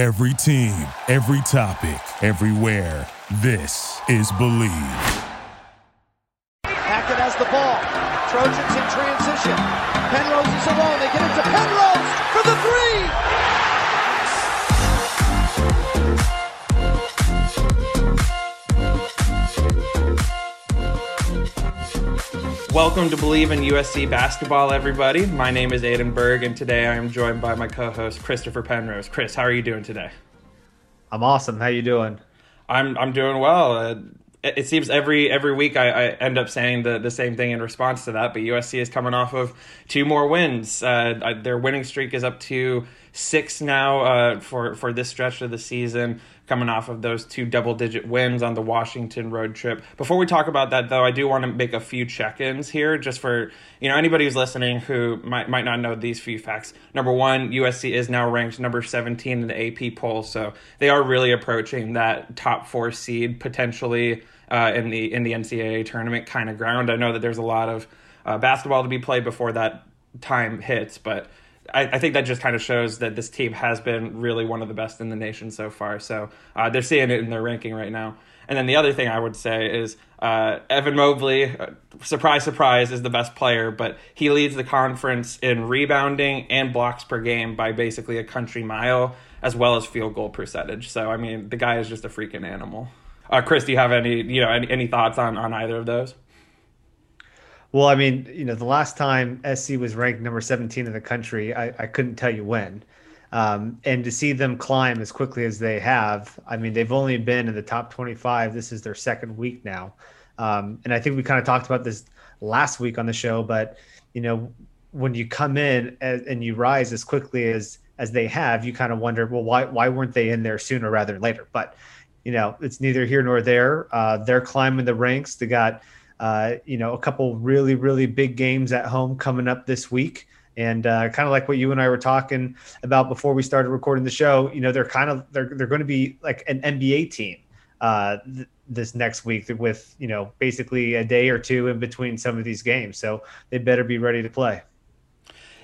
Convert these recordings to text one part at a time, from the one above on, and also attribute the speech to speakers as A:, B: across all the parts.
A: Every team, every topic, everywhere. This is Believe.
B: Hackett has the ball. Trojans in transition. Penrose is alone. They get it to Penrose
C: Welcome to Believe in USC basketball, everybody. My name is Aiden Berg, and today I am joined by my co-host Christopher Penrose. Chris, how are you doing today?
D: I'm awesome. How you doing?
C: I'm I'm doing well. Uh, it, it seems every every week I, I, end up saying the, the same thing in response to that. But USC is coming off of two more wins. Uh, their winning streak is up to six now uh, for for this stretch of the season coming off of those two double digit wins on the Washington road trip. Before we talk about that though, I do want to make a few check-ins here just for, you know, anybody who's listening who might might not know these few facts. Number 1, USC is now ranked number 17 in the AP poll, so they are really approaching that top 4 seed potentially uh, in the in the NCAA tournament kind of ground. I know that there's a lot of uh, basketball to be played before that time hits, but I, I, think that just kind of shows that this team has been really one of the best in the nation so far. So uh, they're seeing it in their ranking right now. And then the other thing I would say is uh, Evan Mobley, uh, surprise, surprise, is the best player, but he leads the conference in rebounding and blocks per game by basically a country mile, as well as field goal percentage. So, I mean, the guy is just a freaking animal. Uh, Chris, do you have any, you know, any, any thoughts on, on either of those?
D: Well, I mean, you know, the last time SC was ranked number 17 in the country, I, I couldn't tell you when. Um, and to see them climb as quickly as they have, I mean, they've only been in the top 25. This is their second week now. Um, and I think we kind of talked about this last week on the show, but, you know, when you come in and, and you rise as quickly as as they have, you kind of wonder, well, why why weren't they in there sooner rather than later? But you know, it's neither here nor there. Uh, they're climbing the ranks. They got uh, you know, a couple really, really big games at home coming up this week. And uh, kind of like what you and I were talking about before we started recording the show, you know, they're kind of they're they're going to be like an NBA team uh, th- this next week with you know basically a day or two in between some of these games. So they better be ready to play.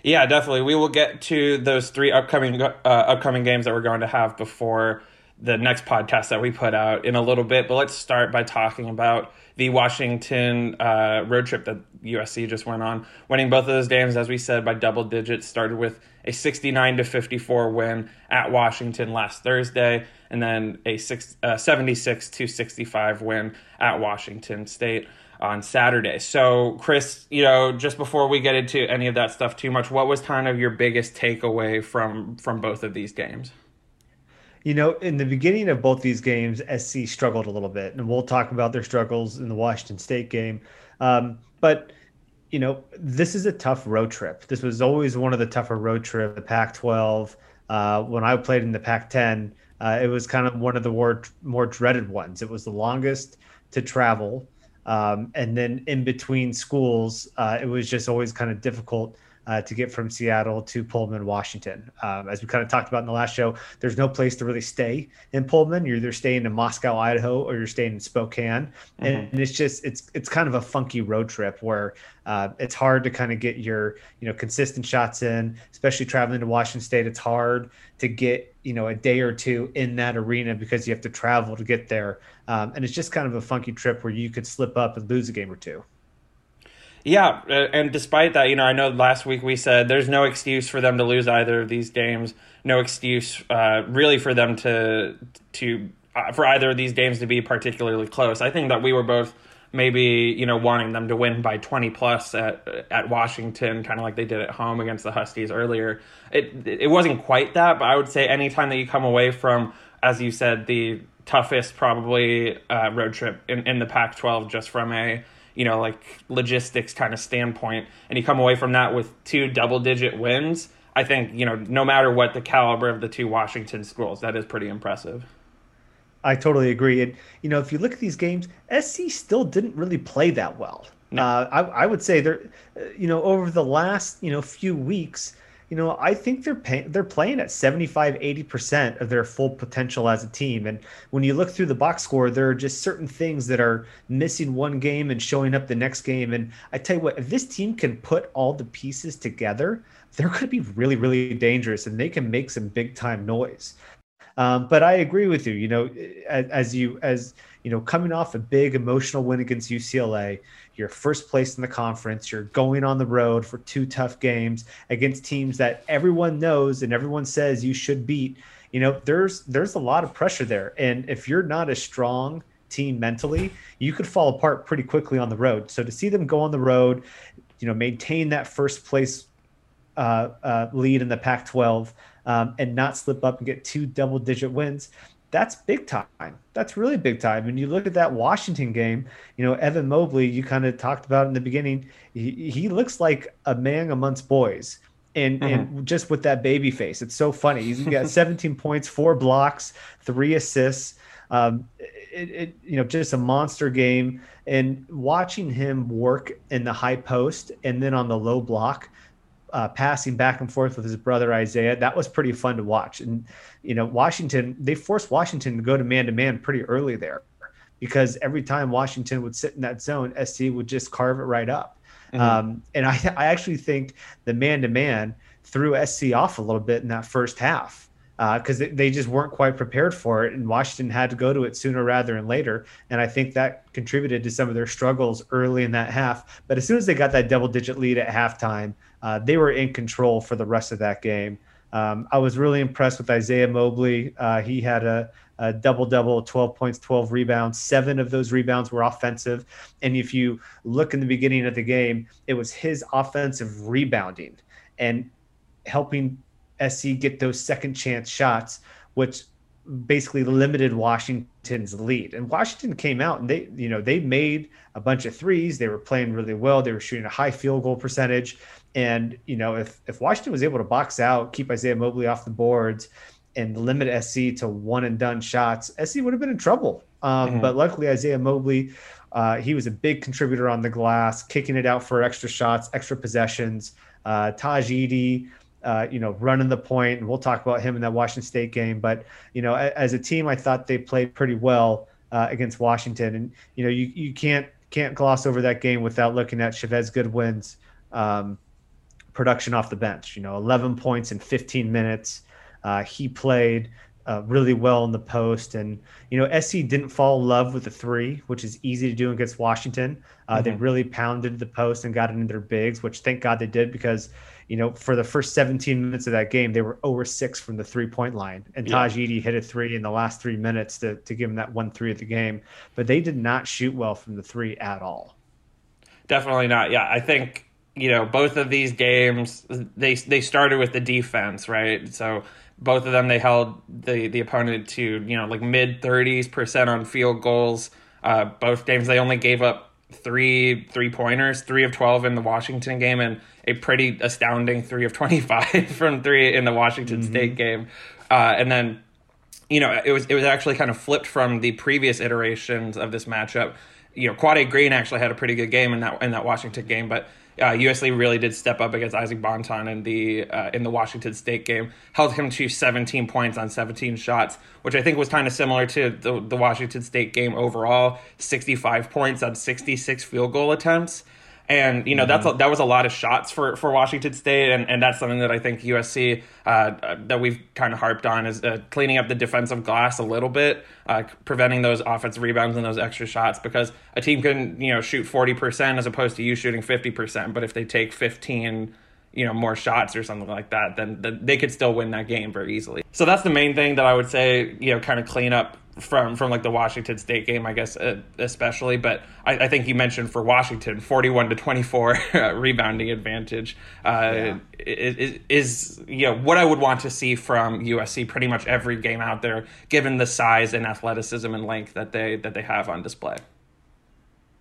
C: Yeah, definitely. We will get to those three upcoming uh, upcoming games that we're going to have before the next podcast that we put out in a little bit. But let's start by talking about the Washington uh, road trip that USC just went on, winning both of those games, as we said, by double digits. Started with a 69 to 54 win at Washington last Thursday, and then a six, uh, 76 to 65 win at Washington State on Saturday. So, Chris, you know, just before we get into any of that stuff too much, what was kind of your biggest takeaway from from both of these games?
D: You know, in the beginning of both these games, SC struggled a little bit, and we'll talk about their struggles in the Washington State game. Um, but you know, this is a tough road trip. This was always one of the tougher road trips. The Pac-12. Uh, when I played in the Pac-10, uh, it was kind of one of the more more dreaded ones. It was the longest to travel, um, and then in between schools, uh, it was just always kind of difficult uh, to get from Seattle to Pullman, Washington. Um, as we kind of talked about in the last show, there's no place to really stay in Pullman. You're either staying in Moscow, Idaho, or you're staying in Spokane, mm-hmm. and, it's just it's it's kind of a funky road trip where uh, it's hard to kind of get your you know consistent shots in, especially traveling to Washington State. It's hard to get you know a day or two in that arena because you have to travel to get there, um, and it's just kind of a funky trip where you could slip up and lose a game or two.
C: Yeah, and despite that, you know, I know last week we said there's no excuse for them to lose either of these games. No excuse, uh, really, for them to to uh, for either of these games to be particularly close. I think that we were both maybe you know wanting them to win by 20 plus at at Washington, kind of like they did at home against the Huskies earlier. It it wasn't quite that, but I would say anytime that you come away from, as you said, the toughest probably uh, road trip in, in the Pac-12, just from a you know, like logistics kind of standpoint, and you come away from that with two double digit wins, I think, you know, no matter what the caliber of the two Washington schools, that is pretty impressive.
D: I totally agree. And, you know, if you look at these games, SC still didn't really play that well. No. Uh, I, I would say they're, uh, you know, over the last, you know, few weeks, you know, I think they're pay- they're playing at 75, 80% of their full potential as a team. And when you look through the box score, there are just certain things that are missing one game and showing up the next game. And I tell you what, if this team can put all the pieces together, they're going to be really, really dangerous and they can make some big time noise. Um, but I agree with you. You know, as, as you as you know, coming off a big emotional win against UCLA, you're first place in the conference. You're going on the road for two tough games against teams that everyone knows and everyone says you should beat. You know, there's there's a lot of pressure there, and if you're not a strong team mentally, you could fall apart pretty quickly on the road. So to see them go on the road, you know, maintain that first place uh, uh, lead in the Pac-12 um, and not slip up and get two double-digit wins, that's big time. That's really big time. And you look at that Washington game, you know, Evan Mobley, you kind of talked about in the beginning, he, he looks like a man amongst boys. And, mm-hmm. and just with that baby face, it's so funny. He's got 17 points, four blocks, three assists. Um, it, it, you know, just a monster game. And watching him work in the high post and then on the low block, uh, passing back and forth with his brother Isaiah. That was pretty fun to watch. And you know, Washington they forced Washington to go to man to man pretty early there because every time Washington would sit in that zone, SC would just carve it right up. Mm-hmm. Um, and I, I actually think the man to man threw SC off a little bit in that first half because uh, they just weren't quite prepared for it, and Washington had to go to it sooner rather than later. And I think that contributed to some of their struggles early in that half. But as soon as they got that double-digit lead at halftime, uh, they were in control for the rest of that game. Um, I was really impressed with Isaiah Mobley. Uh, he had a, a double double, 12 points, 12 rebounds. Seven of those rebounds were offensive. And if you look in the beginning of the game, it was his offensive rebounding and helping SC get those second chance shots, which basically limited Washington's lead. And Washington came out and they, you know, they made a bunch of threes. They were playing really well. They were shooting a high field goal percentage. And, you know, if if Washington was able to box out, keep Isaiah Mobley off the boards and limit SC to one and done shots, SC would have been in trouble. Um, mm-hmm. But luckily, Isaiah Mobley, uh, he was a big contributor on the glass, kicking it out for extra shots, extra possessions. Uh, Tahj Eaddy, uh, you know, running the point. and we'll talk about him in that Washington State game. But you know, as a team, I thought they played pretty well uh, against Washington, and you know, you you can't can't gloss over that game without looking at Chevez Goodwin's um, production off the bench. You know, 11 points in 15 minutes. Uh, he played uh, really well in the post. And, you know, SC didn't fall in love with the three, which is easy to do against Washington. Uh, mm-hmm. They really pounded the post and got into their bigs, which thank God they did because you know, for the first 17 minutes of that game, they were over six from the three point line. And Tahj yeah. Eaddy hit a three in the last three minutes to, to give them that one three of the game. But they did not shoot well from the three at all.
C: Definitely not. Yeah. I think, you know, both of these games, they, they started with the defense, right? So both of them, they held the, the opponent to, you know, like mid 30s percent on field goals. Uh, both games, they only gave up three three pointers, three of twelve in the Washington game, and a pretty astounding three of twenty five from three in the Washington mm-hmm. State game. Uh, and then, you know, it was it was actually kind of flipped from the previous iterations of this matchup. You know, Quade Green actually had a pretty good game in that in that Washington game, but uh, USC really did step up against Isaac Bonton in the uh, in the Washington State game, held him to 17 points on 17 shots, which I think was kind of similar to the, the Washington State game overall, 65 points on 66 field goal attempts and you know mm-hmm. that's a, that was a lot of shots for for Washington State, and, and that's something that I think USC uh, that we've kind of harped on is uh, cleaning up the defensive glass a little bit, uh, preventing those offensive rebounds and those extra shots because a team can you know shoot forty percent as opposed to you shooting fifty percent, but if they take fifteen you know more shots or something like that, then, then they could still win that game very easily. So that's the main thing that I would say, you know, kind of clean up from from like the Washington State game, I guess uh, especially. But I, I, think you mentioned for Washington, forty-one to twenty-four rebounding advantage uh, yeah. is, is you know what I would want to see from USC pretty much every game out there, given the size and athleticism and length that they that they have on display.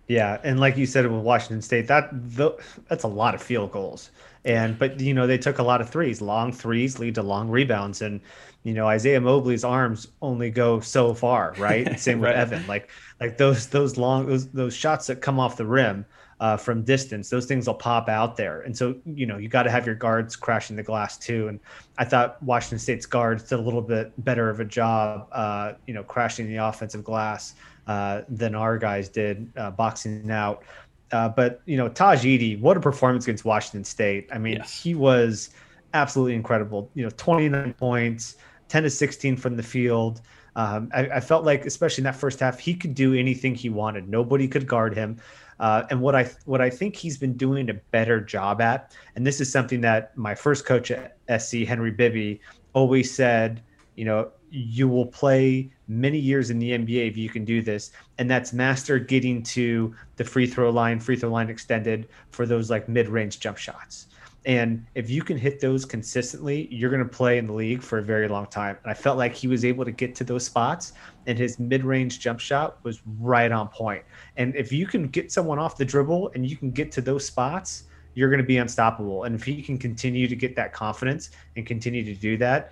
D: Yeah, and like you said with Washington State, that the, that's a lot of field goals. And but you know they took a lot of threes. Long threes lead to long rebounds, and you know Isaiah Mobley's arms only go so far, right? Same with. Evan. Like like those those long those those shots that come off the rim uh, from distance, those things will pop out there. And so you know you got to have your guards crashing the glass too. And I thought Washington State's guards did a little bit better of a job, uh, you know, crashing the offensive glass uh, than our guys did uh, boxing out. Uh, but you know, Tahj Eaddy, what a performance against Washington State. I mean, yes. he was absolutely incredible. You know, 29 points, 10 to 16 from the field. Um, I, I, felt like, especially in that first half, he could do anything he wanted. Nobody could guard him. Uh, and what I what I think he's been doing a better job at, and this is something that my first coach at SC, Henry Bibby, always said. You know, you will play many years in the NBA if you can do this, and that's master getting to the free throw line, free throw line extended for those like mid range jump shots. And if you can hit those consistently, you're going to play in the league for a very long time. And I felt like he was able to get to those spots, and his mid range jump shot was right on point. And if you can get someone off the dribble and you can get to those spots, you're going to be unstoppable. And if he can continue to get that confidence and continue to do that,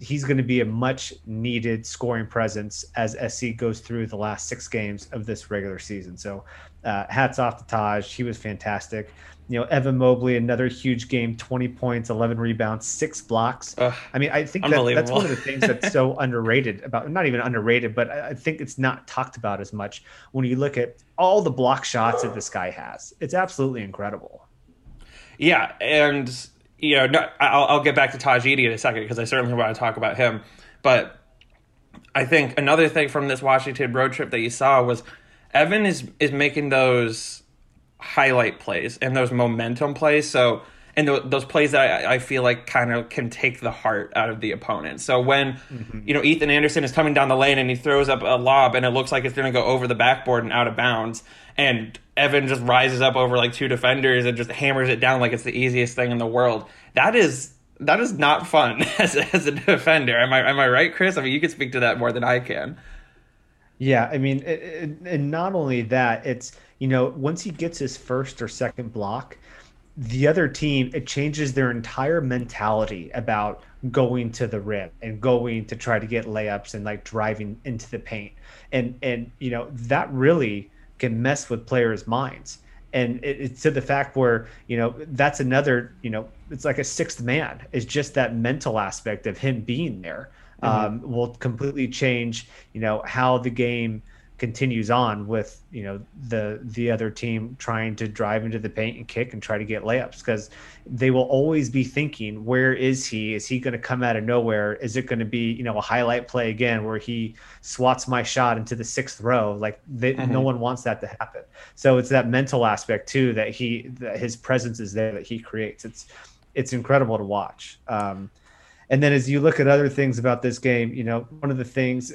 D: he's going to be a much needed scoring presence as SC goes through the last six games of this regular season. So, uh, hats off to Tahj. He was fantastic you know, Evan Mobley, another huge game, 20 points, 11 rebounds, six blocks. Ugh, I mean, I think that, that's one of the things that's so underrated about, not even underrated, but I think it's not talked about as much when you look at all the block shots that this guy has. It's absolutely incredible.
C: Yeah. And, you know, no, I'll, I'll get back to Tahj Eaddy in a second because I certainly want to talk about him. But I think another thing from this Washington road trip that you saw was Evan is, is making those highlight plays and those momentum plays. So, and th- those plays that I, I feel like kind of can take the heart out of the opponent. So when mm-hmm. you know Ethan Anderson is coming down the lane and he throws up a lob and it looks like it's going to go over the backboard and out of bounds, and Evan just rises up over like two defenders and just hammers it down like it's the easiest thing in the world. That is that is not fun as, as a defender. Am I am I right, Chris? I mean, you can speak to that more than I can.
D: Yeah, I mean, it, it, and not only that, it's you know, once he gets his first or second block, the other team it changes their entire mentality about going to the rim and going to try to get layups and like driving into the paint. And and you know that really can mess with players minds. And it, it's to the fact where you know that's another you know it's like a sixth man is just that mental aspect of him being there mm-hmm. um, will completely change you know how the game continues on with you know the the other team trying to drive into the paint and kick and try to get layups. Because they will always be thinking where is he? Is he going to come out of nowhere? Is it going to be you know a highlight play again where he swats my shot into the sixth row? Like they, mm-hmm. no one wants that to happen. So it's that mental aspect too that he that his presence is there that he creates. It's it's incredible to watch. Um, and then as you look at other things about this game you know one of the things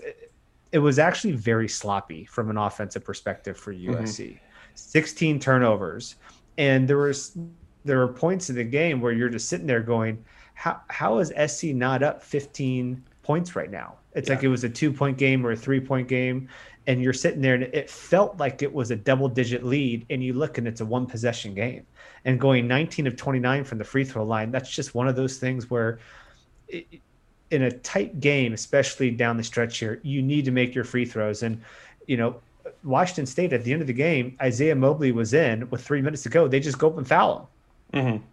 D: it was actually very sloppy from an offensive perspective for USC. Mm-hmm. 16 turnovers. And there was there were points in the game where you're just sitting there going, how how is SC not up 15 points right now? It's yeah. like it was a two point game or a three point game, and you're sitting there and it felt like it was a double digit lead, and you look and it's a one possession game, and going 19 of 29 from the free throw line. That's just one of those things where. In a tight game, especially down the stretch here, you need to make your free throws. And, you know, Washington State at the end of the game, Isaiah Mobley was in with three minutes to go. They just go up and foul him. Mm-hmm.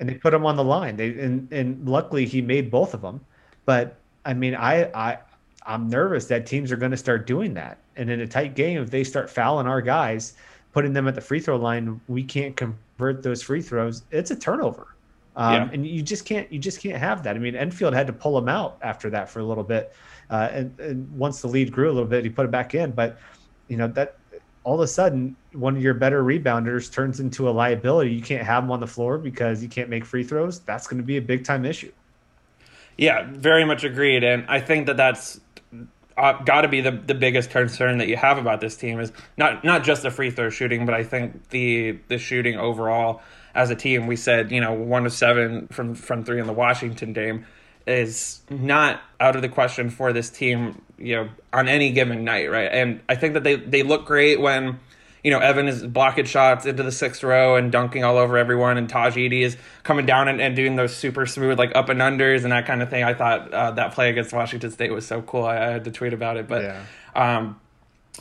D: And they put him on the line. They and, and luckily he made both of them. But I mean, I I I'm nervous that teams are going to start doing that. And in a tight game, if they start fouling our guys, putting them at the free throw line, we can't convert those free throws. It's a turnover. Um, yeah. And you just can't you just can't have that. I mean, Enfield had to pull him out after that for a little bit, uh, and, and, once the lead grew a little bit, he put it back in. But you know that all of a sudden, one of your better rebounders turns into a liability. You can't have him on the floor because you can't make free throws. That's going to be a big time issue.
C: Yeah, very much agreed. And I think that that's uh, got to be the the biggest concern that you have about this team is not not just the free throw shooting, but I think the the shooting overall as a team, we said, you know, one of seven from from three in the Washington game is not out of the question for this team, you know, on any given night, right? And I think that they they look great when you know, Evan is blocking shots into the sixth row and dunking all over everyone, and Tahj Eaddy is coming down and, and, doing those super smooth, like up and unders and that kind of thing. I thought uh, that play against Washington State was so cool. I, I had to tweet about it, but yeah. um,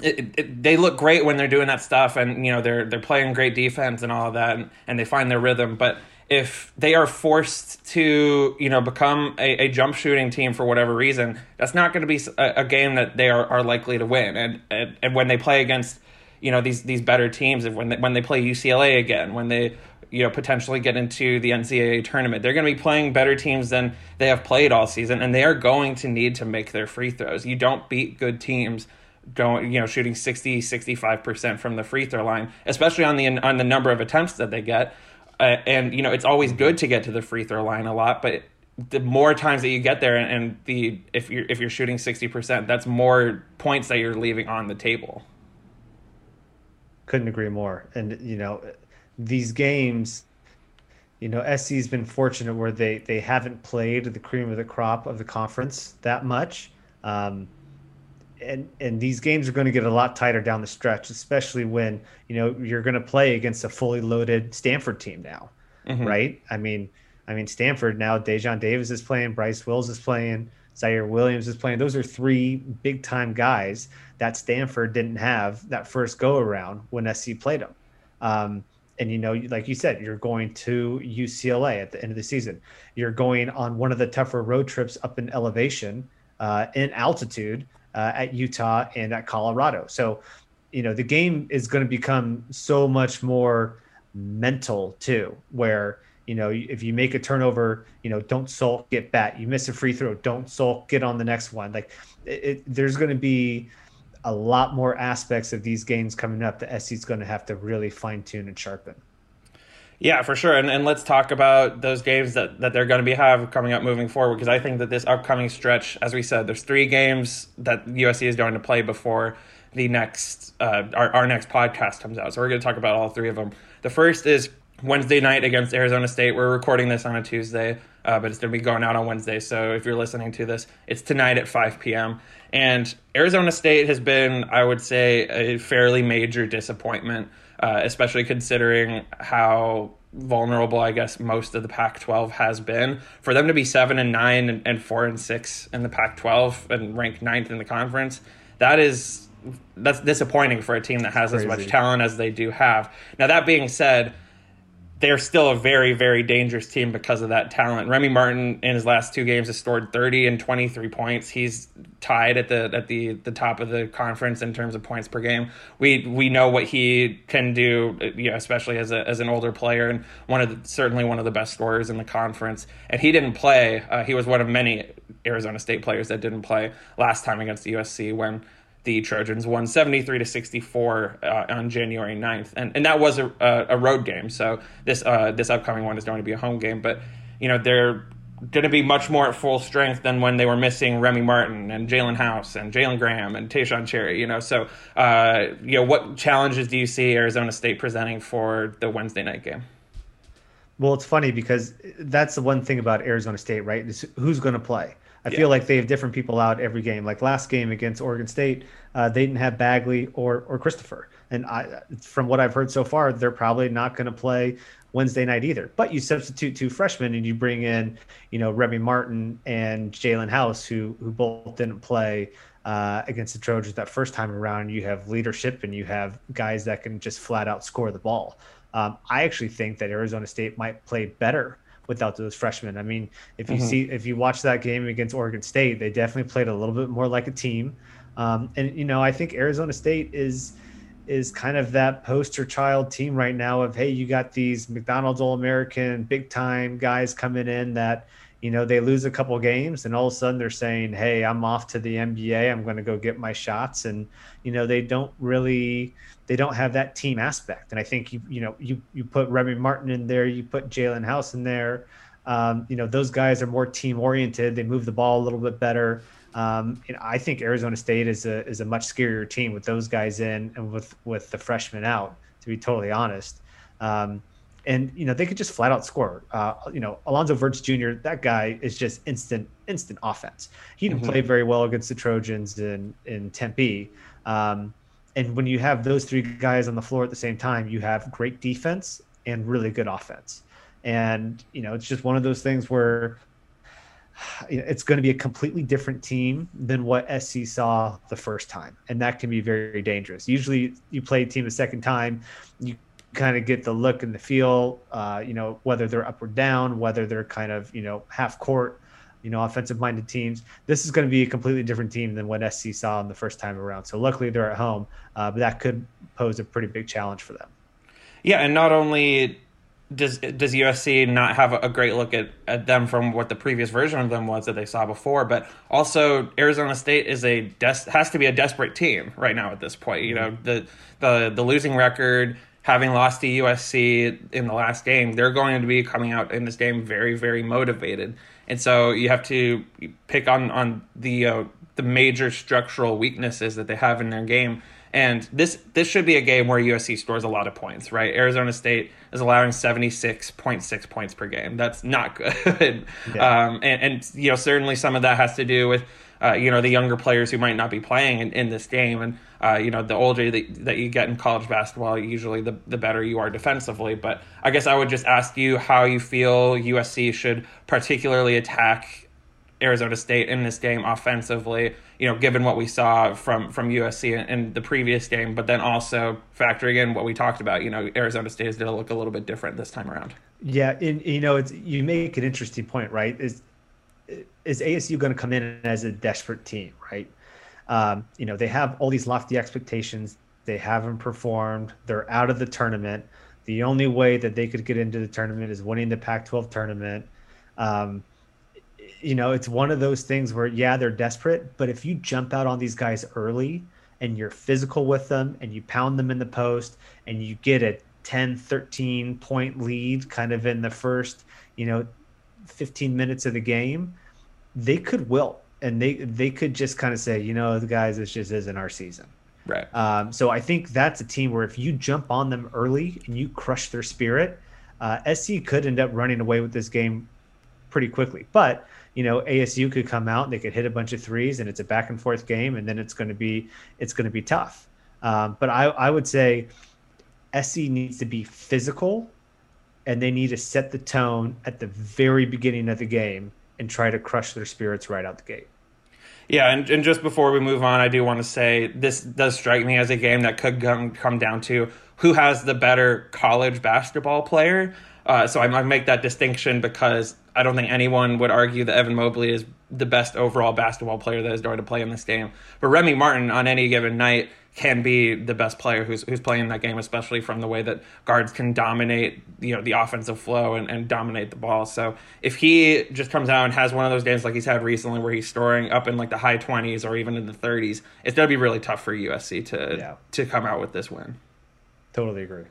C: it, it, they look great when they're doing that stuff, and you know they're they're playing great defense and all of that, and, and they find their rhythm. But if they are forced to you know become a, a jump shooting team for whatever reason, that's not going to be a, a, game that they are, are likely to win. And, and and when they play against you know these these better teams, when they, when they play UCLA again, when they you know potentially get into the NCAA tournament. They're going to be playing better teams than they have played all season, and they are going to need to make their free throws. You don't beat good teams going you know shooting 60 65% from the free throw line especially on the on the number of attempts that they get. Uh, and you know it's always good to get to the free throw line a lot but the more times that you get there and, and the if you're if you're shooting 60% that's more points that you're leaving on the table.
D: Couldn't agree more. And you know these games you know SC's been fortunate where they they haven't played the cream of the crop of the conference that much. Um, and and these games are going to get a lot tighter down the stretch, especially when you know you're going to play against a fully loaded Stanford team now, mm-hmm. right? I mean, I mean Stanford now. Daejon Davis is playing, Bryce Wills is playing, Ziaire Williams is playing. Those are three big time guys that Stanford didn't have that first go around when SC played them. Um, and you know, like you said, you're going to UCLA at the end of the season. You're going on one of the tougher road trips up in elevation, uh, in altitude uh, at Utah and at Colorado. So, you know, the game is going to become so much more mental too, where you know if you make a turnover, you know, don't sulk, get back. You miss a free throw, don't sulk, get on the next one. Like, it, it, there's going to be a lot more aspects of these games coming up that SC's going to have to really fine tune and sharpen.
C: Yeah, for sure. And, and let's talk about those games that, that they're going to be have coming up moving forward because I think that this upcoming stretch, as we said, there's three games that USC is going to play before the next uh, our, our next podcast comes out. So we're going to talk about all three of them. The first is Wednesday night against Arizona State. We're recording this on a Tuesday, uh, but it's going to be going out on Wednesday. So if you're listening to this, it's tonight at 5 p.m. And Arizona State has been, I would say, a fairly major disappointment uh, especially considering how vulnerable I guess most of the Pac-12 has been. For them to be seven and nine and, and four and six in the Pac-12 and ranked ninth in the conference, that is that's disappointing for a team that has as much talent as they do have. Now that being said, they're still a very, very dangerous team because of that talent. Remy Martin in his last two games has scored 30 and 23 points. He's tied at the at the the top of the conference in terms of points per game. We we know what he can do, you know, especially as a as an older player and one of the, certainly one of the best scorers in the conference. And he didn't play. Uh, he was one of many Arizona State players that didn't play last time against the USC when the Trojans won 73 to 64 uh, on January 9th. And and that was a, a road game. So this uh, this upcoming one is going to be a home game, but you know, they're going to be much more at full strength than when they were missing Remy Martin and Jalen House and Jalen Graham and Taeshon Cherry, you know. So, uh, you know, what challenges do you see Arizona State presenting for the Wednesday night game?
D: Well, it's funny because that's the one thing about Arizona State, right? Is who's going to play. I yeah. feel like they have different people out every game. Like last game against Oregon State, uh, they didn't have Bagley or or Christopher, and I, from what I've heard so far, they're probably not going to play Wednesday night either. But you substitute two freshmen and you bring in, you know, Remy Martin and Jalen House, who who both didn't play uh, against the Trojans that first time around. You have leadership and you have guys that can just flat out score the ball. Um, I actually think that Arizona State might play better without those freshmen. I mean, if you mm-hmm. see if you watch that game against Oregon State, they definitely played a little bit more like a team. Um, and you know, I think Arizona State is is kind of that poster child team right now of hey, you got these McDonald's All American big time guys coming in that you know they lose a couple games and all of a sudden they're saying hey i'm off to the nba i'm going to go get my shots. And you know they don't really they don't have that team aspect. And i think you you know you you put remy martin in there you put jalen house in there um, you know those guys are more team oriented. They move the ball a little bit better. Um, and I think Arizona State is a is a much scarier team with those guys in and with with the freshmen out. To be totally honest, um, and you know they could just flat out score. Uh, you know, Alonzo Verge Jr. That guy is just instant instant offense. He didn't mm-hmm. play very well against the Trojans in in Tempe. Um, and when you have those three guys on the floor at the same time, you have great defense and really good offense. And you know, it's just one of those things where it's going to be a completely different team than what SC saw the first time, and that can be very dangerous. Usually, you play a team a second time, you kind of get the look and the feel, uh, you know, whether they're up or down, whether they're kind of, you know, half court, you know, offensive minded teams. This is going to be a completely different team than what SC saw in the first time around. So luckily they're at home, uh, but that could pose a pretty big challenge for them.
C: Yeah, and not only does does USC not have a great look at, at them from what the previous version of them was that they saw before? But also, Arizona State is a des- has to be a desperate team right now at this point. You know the the the losing record, having lost to USC in the last game, they're going to be coming out in this game very very motivated, and so you have to pick on on the uh, the major structural weaknesses that they have in their game and this this should be a game where USC scores a lot of points, right? Arizona State is allowing seventy six point six points per game. That's not good. Yeah. Um, and, and you know certainly some of that has to do with uh, you know the younger players who might not be playing in, in this game, and uh, you know the older that, that you get in college basketball, usually the the better you are defensively. But I guess I would just ask you how you feel USC should particularly attack Arizona State in this game offensively you know, given what we saw from from USC in, in, the previous game, but then also factoring in what we talked about, you know, Arizona State is going to look a little bit different this time around.
D: Yeah, and you know, it's you make an interesting point, right? Is is ASU going to come in as a desperate team, right? Um, you know, they have all these lofty expectations. They haven't performed. They're out of the tournament. The only way that they could get into the tournament is winning the Pac-12 tournament. Um, you know, it's one of those things where, yeah, they're desperate, but if you jump out on these guys early and you're physical with them and you pound them in the post and you get a 10, 13 point lead kind of in the first, you know, 15 minutes of the game, they could wilt and they, they could just kind of say, you know, the guys, this just isn't our season.
C: Right.
D: Um, so I think that's a team where if you jump on them early and you crush their spirit, uh, SC could end up running away with this game pretty quickly. But you know ASU could come out and they could hit a bunch of threes and it's a back and forth game and then it's going to be it's going to be tough. Um, but I, I would say SC needs to be physical and they need to set the tone at the very beginning of the game and try to crush their spirits right out the gate.
C: Yeah, and, and just before we move on, I do want to say this does strike me as a game that could come, come down to who has the better college basketball player. Uh, so I might make that distinction because I don't think anyone would argue that Evan Mobley is the best overall basketball player that is going to play in this game. But Remy Martin on any given night can be the best player who's who's playing in that game, especially from the way that guards can dominate, you know, the offensive flow and, and dominate the ball. So if he just comes out and has one of those games like he's had recently where he's scoring up in like the high twenties or even in the thirties, it's gonna be really tough for USC to yeah. to come out with this win.
D: Totally agree.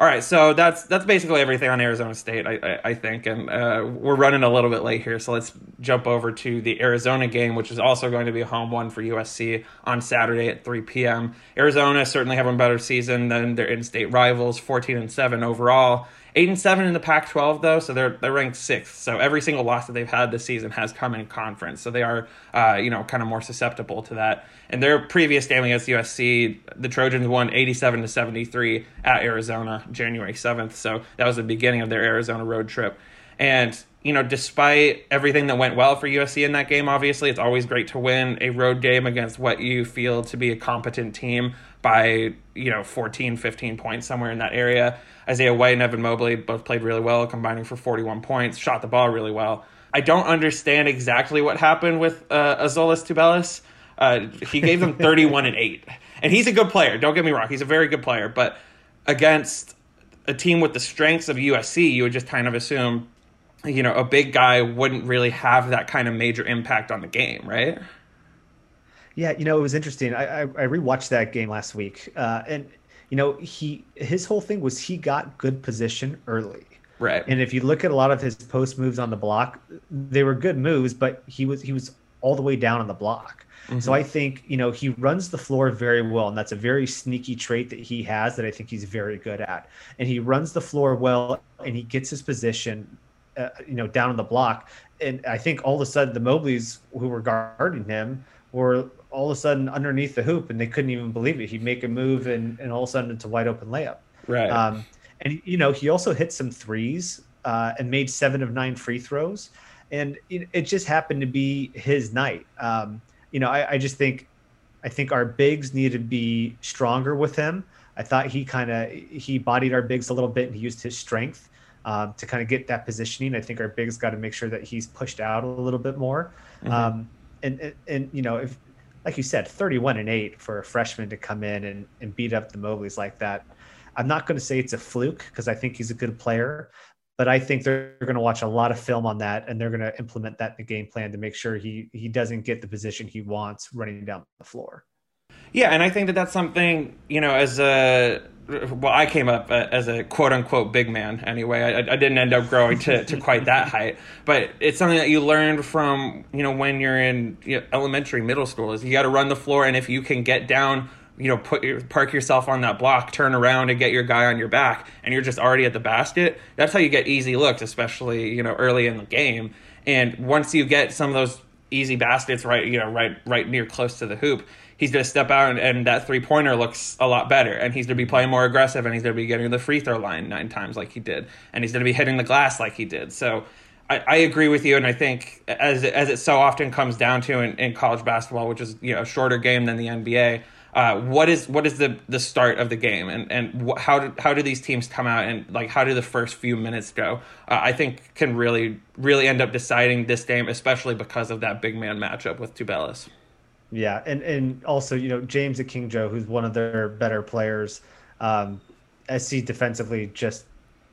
C: All right, so that's that's basically everything on Arizona State, I, I, I think, and uh, we're running a little bit late here, so let's jump over to the Arizona game, which is also going to be a home one for USC on Saturday at 3 p.m. Arizona certainly having a better season than their in-state rivals, 14 and seven overall. Eight and seven in the Pac-12 though, so they're they're ranked sixth. So every single loss that they've had this season has come in conference. So they are, uh, you know, kind of more susceptible to that. And their previous game against USC, the Trojans won 87 to 73 at Arizona, January 7th. So that was the beginning of their Arizona road trip. And you know, despite everything that went well for USC in that game, obviously, it's always great to win a road game against what you feel to be a competent team by, you know, 14, 15 points somewhere in that area. Isaiah White and Evan Mobley both played really well, combining for 41 points, shot the ball really well. I don't understand exactly what happened with uh, Azuolas Tubelis. Uh, he gave them 31 and 8. And he's a good player, don't get me wrong. He's a very good player. But against a team with the strengths of USC, you would just kind of assume, you know, a big guy wouldn't really have that kind of major impact on the game, right?
D: Yeah, you know, it was interesting. I, I, I rewatched that game last week, uh, and you know, he his whole thing was he got good position early.
C: Right.
D: And if you look at a lot of his post moves on the block, they were good moves, but he was he was all the way down on the block. Mm-hmm. So I think, you know, he runs the floor very well, and that's a very sneaky trait that he has that I think he's very good at. And he runs the floor well, and he gets his position, uh, you know, down on the block. And I think all of a sudden the Mobleys who were guarding him were all of a sudden underneath the hoop and they couldn't even believe it. He'd make a move and, and all of a sudden it's a wide open layup.
C: Right. Um,
D: and, you know, he also hit some threes uh, and made seven of nine free throws. And it, it just happened to be his night. Um, you know, I, I just think, I think our bigs need to be stronger with him. I thought he kind of he bodied our bigs a little bit and he used his strength um, to kind of get that positioning. I think our bigs got to make sure that he's pushed out a little bit more. Mm-hmm. Um, and, and, and you know if like you said, 31 and 8 for a freshman to come in and, and beat up the Mobleys like that. I'm not going to say it's a fluke because I think he's a good player, but I think they're going to watch a lot of film on that and they're going to implement that in the game plan to make sure he he doesn't get the position he wants running down the floor.
C: Yeah, and I think that that's something you know as a well, I came up uh, as a quote unquote big man anyway. I, I didn't end up growing to, to quite that height, but it's something that you learned from you know when you're in you know, elementary, middle school. Is you got to run the floor, and if you can get down you know, put your, park yourself on that block, turn around and get your guy on your back, and you're just already at the basket. That's how you get easy looks, especially you know early in the game. And once you get some of those easy baskets right, you know, right, right near close to the hoop, he's going to step out and, and that three pointer looks a lot better, and he's going to be playing more aggressive, and he's going to be getting the free throw line nine times like he did, and he's going to be hitting the glass like he did. So. I, I agree with you, and I think as as it so often comes down to in, in college basketball, which is you know a shorter game than the NBA, uh, what is what is the the start of the game and and wh- how do, how do these teams come out and like how do the first few minutes go? Uh, I think can really really end up deciding this game, especially because of that big man matchup with Tubelis.
D: Yeah, and and also you know James Akinjo, who's one of their better players, um, SC defensively just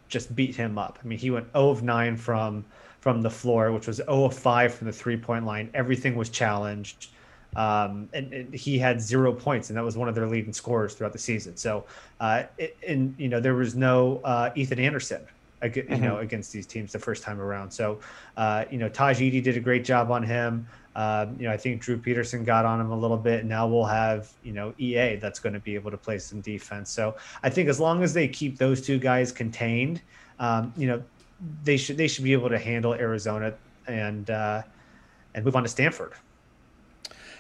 D: just beat him up. I mean, he went 0 of 9 from from the floor, which was 0 of 5 from the three point line. Everything was challenged. Um, and, and, he had zero points, and that was one of their leading scorers throughout the season. So, uh, it, and you know, there was no uh, Ethan Anderson, you mm-hmm. know, against these teams the first time around. So, uh, you know, Tahj Eaddy did a great job on him. Um, you know, I think Drew Peterson got on him a little bit. Now we'll have you know EA that's going to be able to play some defense. So I think as long as they keep those two guys contained, um, you know, they should they should be able to handle Arizona and uh, and move on to Stanford.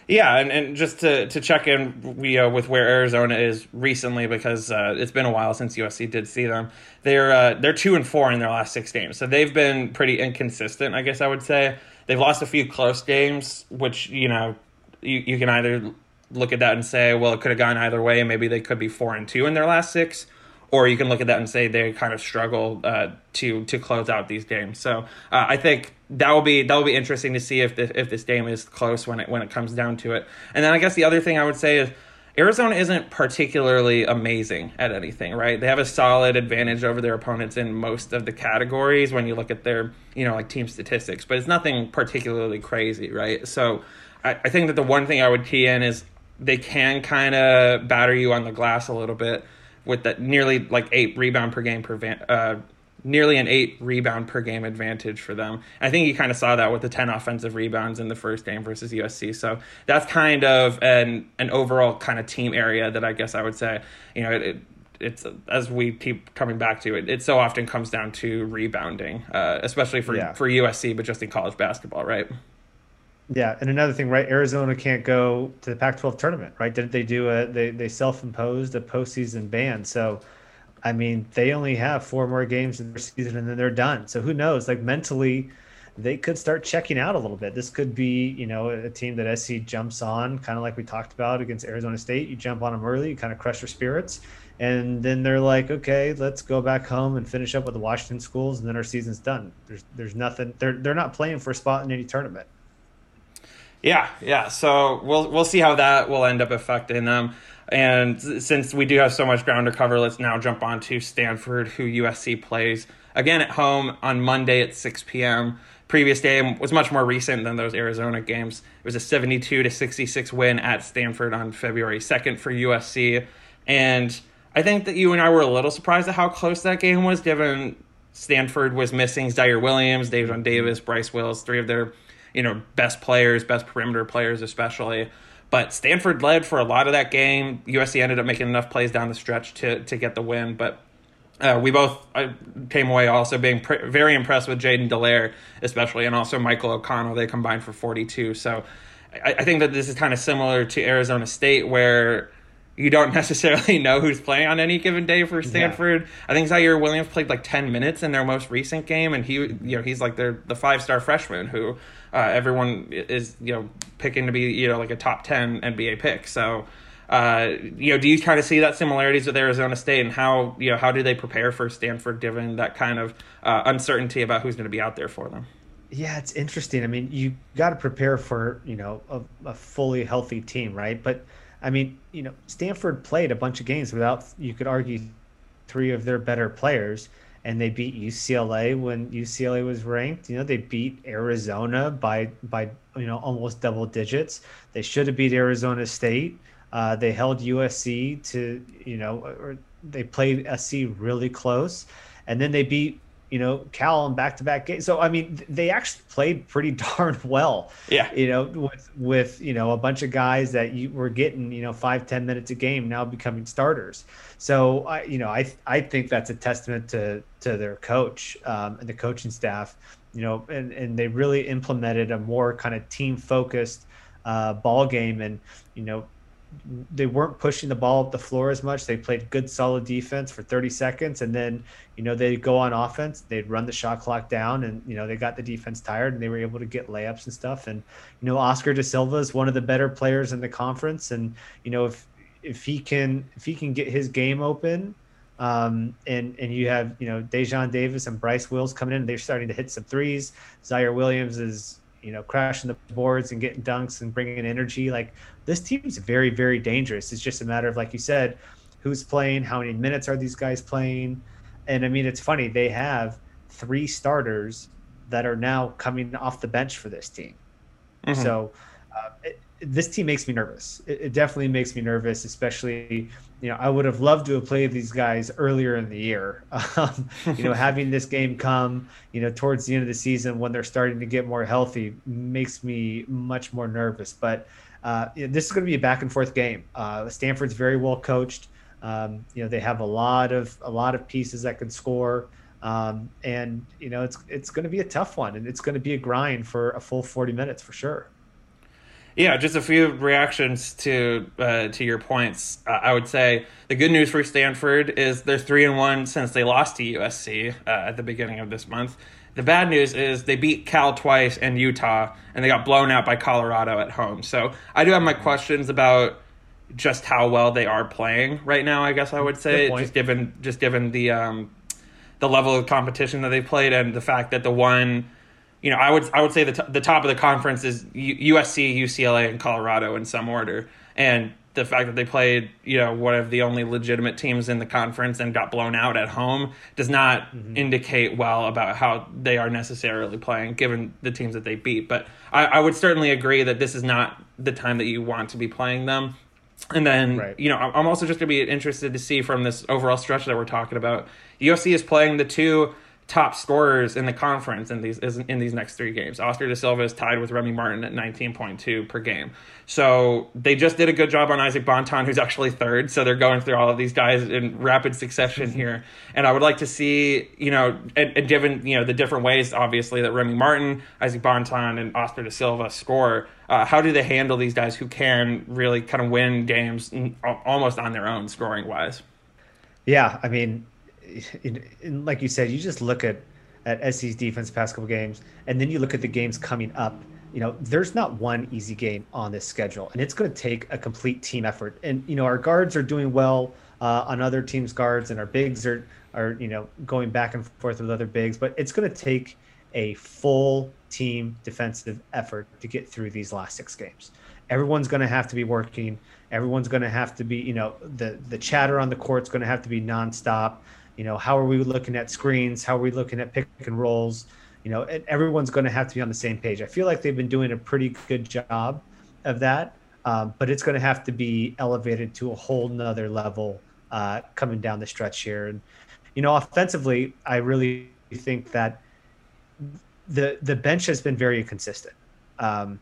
C: Yeah, and, and just to, to check in we, uh, with where Arizona is recently because uh, it's been a while since USC did see them. They're uh, they're two and four in their last six games, so they've been pretty inconsistent. I guess I would say they've lost a few close games, which you know you, you can either look at that and say, well, it could have gone either way, maybe they could be four and two in their last six, or you can look at that and say they kind of struggle uh, to to close out these games. So uh, I think that will be that will be interesting to see if the, if this game is close when it when it comes down to it. And then I guess the other thing I would say is Arizona isn't particularly amazing at anything, right? They have a solid advantage over their opponents in most of the categories when you look at their, you know, like team statistics, but it's nothing particularly crazy, right? So I, I think that the one thing I would key in is they can kind of batter you on the glass a little bit with that nearly like eight rebound per game per van, uh, nearly an eight rebound per game advantage for them. I think you kind of saw that with the 10 offensive rebounds in the first game versus USC. So that's kind of an an overall kind of team area that I guess I would say, you know, it, it it's as we keep coming back to it, it so often comes down to rebounding, uh, especially for yeah. for USC, but just in college basketball, right?
D: Yeah, and another thing, right? Arizona can't go to the Pac-12 tournament, right? Didn't they do a they they self-imposed a postseason ban? So I mean, they only have four more games in their season and then they're done. So who knows? Like mentally, they could start checking out a little bit. This could be, you know, a team that SC jumps on, kind of like we talked about against Arizona State. You jump on them early, you kind of crush their spirits, and then they're like, okay, let's go back home and finish up with the Washington schools, and then our season's done. There's there's nothing. They're they're not playing for a spot in any tournament.
C: Yeah, yeah. So we'll we'll see how that will end up affecting them. And since we do have so much ground to cover, let's now jump on to Stanford, who USC plays again at home on Monday at 6 p.m. Previous game was much more recent than those Arizona games. It was a 72 to 66 win at Stanford on February 2nd for USC. And I think that you and I were a little surprised at how close that game was, given Stanford was missing Ziaire Williams, Daejon Davis, Bryce Wills, three of their you know best players, best perimeter players, especially. But Stanford led for a lot of that game. USC ended up making enough plays down the stretch to to get the win, but. Uh, we both uh, came away also being pr- very impressed with Jaiden Delaire, especially, and also Michael O'Connell. They combined for 42. So I, I think that this is kind of similar to Arizona State, where you don't necessarily know who's playing on any given day for Stanford. Yeah. I think Ziaire Williams played like 10 minutes in their most recent game, and he, you know, he's like their the five star freshman who uh, everyone is you know picking to be you know like a top ten NBA pick. So. Uh, you know, do you kind of see that similarities with Arizona State, and how you know how do they prepare for Stanford given that kind of uh, uncertainty about who's going to be out there for them?
D: Yeah, it's interesting. I mean, you got to prepare for you know a, a, fully healthy team, right? But I mean, you know, Stanford played a bunch of games without you could argue three of their better players and they beat UCLA when UCLA was ranked. You know, they beat Arizona by by you know almost double digits. They should have beat Arizona State. Uh, they held USC to you know, they played SC really close, and then they beat you know, Cal in back to back games. So I mean, they actually played pretty darn well.
C: Yeah.
D: You know, with with you know a bunch of guys that you were getting you know five ten minutes a game now becoming starters. So I you know I I think that's a testament to to their coach um, and the coaching staff. You know, and and they really implemented a more kind of team focused uh, ball game and you know they weren't pushing the ball up the floor as much. They played good, solid defense for 30 seconds, and then you know they'd go on offense. They'd run the shot clock down, and you know they got the defense tired, and they were able to get layups and stuff. And you know Oscar da Silva is one of the better players in the conference, and you know if if he can if he can get his game open, um, and and you have you know Daejon Davis and Bryce Wills coming in, they're starting to hit some threes. Ziaire Williams is you know crashing the boards and getting dunks and bringing energy. Like this team's very very dangerous. It's just a matter of like you said, who's playing, how many minutes are these guys playing, and I mean it's funny they have three starters that are now coming off the bench for this team. Mm-hmm. So uh, it, this team makes me nervous. It, it, definitely makes me nervous, especially you know I would have loved to have played these guys earlier in the year. Um, you know, having this game come you know towards the end of the season when they're starting to get more healthy makes me much more nervous. But uh, this is going to be a back and forth game. Uh, Stanford's very well coached. Um, you know, they have a lot of a lot of pieces that can score. Um, and you know it's it's going to be a tough one, and it's going to be a grind for a full forty minutes for sure.
C: Yeah, just a few reactions to uh, to your points. Uh, I would say the good news for Stanford is they're three and one since they lost to USC uh, at the beginning of this month. The bad news is they beat Cal twice and Utah, and they got blown out by Colorado at home. So I do have my questions about just how well they are playing right now. I guess I would say, just given just given the um, the level of competition that they played and the fact that the one you know, I would I would say the t- the top of the conference is U- USC, UCLA, and Colorado in some order, and the fact that they played, you know, one of the only legitimate teams in the conference and got blown out at home does not mm-hmm. indicate well about how they are necessarily playing, given the teams that they beat. But I, I, would certainly agree that this is not the time that you want to be playing them. And then, right. you know, I'm also just going to be interested to see from this overall stretch that we're talking about. USC is playing the two top scorers in the conference in these in these next three games. Oscar da Silva is tied with Remy Martin at 19.2 per game. So they just did a good job on Isaac Bonton, who's actually third. So they're going through all of these guys in rapid succession here. And I would like to see, you know, and, and given you know the different ways, obviously that Remy Martin, Isaac Bonton, and Oscar da Silva score. Uh, how do they handle these guys who can really kind of win games almost on their own, scoring wise?
D: Yeah, I mean, in, in, like you said, you just look at at SC's defense past couple games, and then you look at the games coming up. You know, there's not one easy game on this schedule, and it's going to take a complete team effort. And you know, our guards are doing well uh, on other teams' guards, and our bigs are are you know going back and forth with other bigs. But it's going to take a full team defensive effort to get through these last six games. Everyone's going to have to be working. Everyone's going to have to be, you know, the the chatter on the court's going to have to be nonstop you know how are we looking at screens? How are we looking at pick and rolls? You know and everyone's going to have to be on the same page. I feel like they've been doing a pretty good job of that um, but it's going to have to be elevated to a whole nother level uh, coming down the stretch here. And you know offensively i really think that the the bench has been very inconsistent. Um,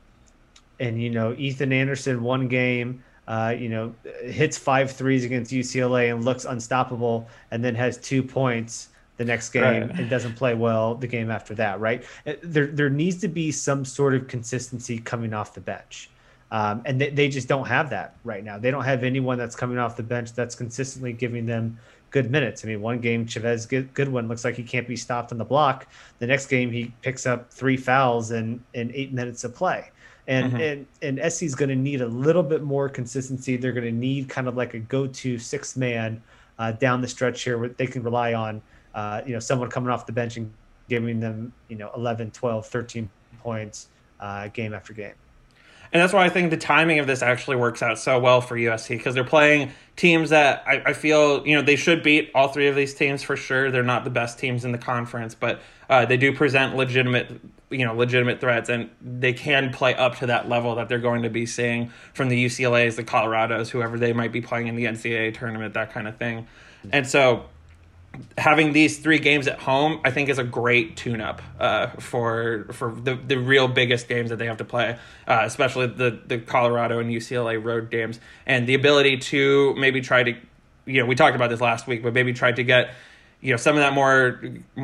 D: and you know ethan anderson one game uh, you know, hits five threes against UCLA and looks unstoppable, and then has two points the next game right. and doesn't play well the game after that. Right? Uh, there there needs to be some sort of consistency coming off the bench. Um, and they, they just don't have that right now. They don't have anyone that's coming off the bench that's consistently giving them good minutes. I mean, one game Chevez Goodwin looks like he can't be stopped on the block. The next game he picks up three fouls in in eight minutes of play and mm-hmm. and and SC's going to need a little bit more consistency. They're going to need kind of like a go-to six man uh, down the stretch here where they can rely on uh, you know someone coming off the bench and giving them you know 11, 12, 13 points uh, game after game.
C: And that's why I think the timing of this actually works out so well for USC because they're playing teams that I, I, feel you know they should beat all three of these teams for sure. They're not the best teams in the conference, but uh, they do present legitimate you know legitimate threats, and they can play up to that level that they're going to be seeing from the UCLA's, the Colorados, whoever they might be playing in the NCAA tournament, that kind of thing. And so having these three games at home, I think, is a great tune-up uh, for for the, the real biggest games that they have to play, uh, especially the the Colorado and UCLA road games, and the ability to maybe try to, you know, we talked about this last week, but maybe try to get. You know some of that more,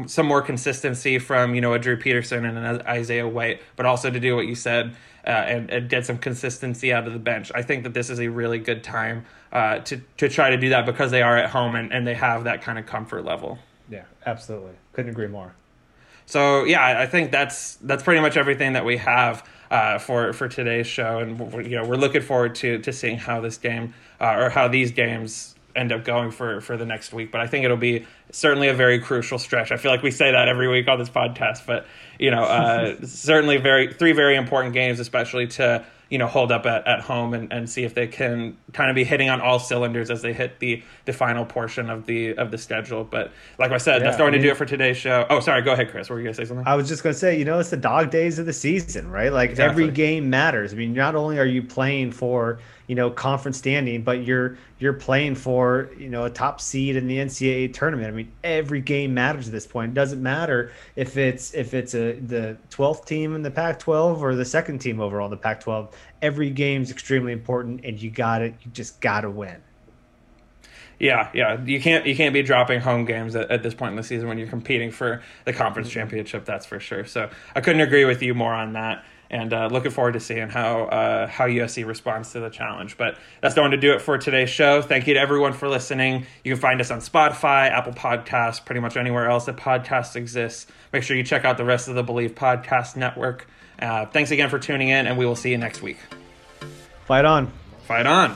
C: some more consistency from you know a Drew Peterson and an Isaiah White, but also to do what you said, uh, and, and, get some consistency out of the bench. I think that this is a really good time uh, to to try to do that because they are at home and, and they have that kind of comfort level.
D: Yeah, absolutely. Couldn't agree more.
C: So yeah, I think that's that's pretty much everything that we have uh, for for today's show, and you know we're looking forward to to seeing how this game uh, or how these games end up going for for the next week. But I think it'll be certainly a very crucial stretch. I feel like we say that every week on this podcast, but you know, uh, certainly very three very important games, especially to you know hold up at, at home and, and see if they can kind of be hitting on all cylinders as they hit the the final portion of the of the schedule. But like I said, yeah, that's going I mean, to do it for today's show. Oh, sorry, go ahead, Chris. Were you gonna say something?
D: I was just gonna say, you know, it's the dog days of the season, right? Like exactly. every game matters. I mean, not only are you playing for you know conference standing, but you're you're playing for you know a top seed in the NCAA tournament. I mean, every game matters at this point. It doesn't matter if it's if it's a the 12th team in the Pac-12 or the second team overall in the Pac-12. Every game's extremely important, and you got it. You just got to win.
C: Yeah, yeah, you can't you can't be dropping home games at, at, this point in the season when you're competing for the conference mm-hmm. championship. That's for sure. So I couldn't agree with you more on that and uh, looking forward to seeing how uh, how USC responds to the challenge. But that's going to do it for today's show. Thank you to everyone for listening. You can find us on Spotify, Apple Podcasts, pretty much anywhere else that podcasts exist. Make sure you check out the rest of the Bleav Podcast Network. Uh, thanks again for tuning in, and we will see you next week.
D: Fight on.
C: Fight on.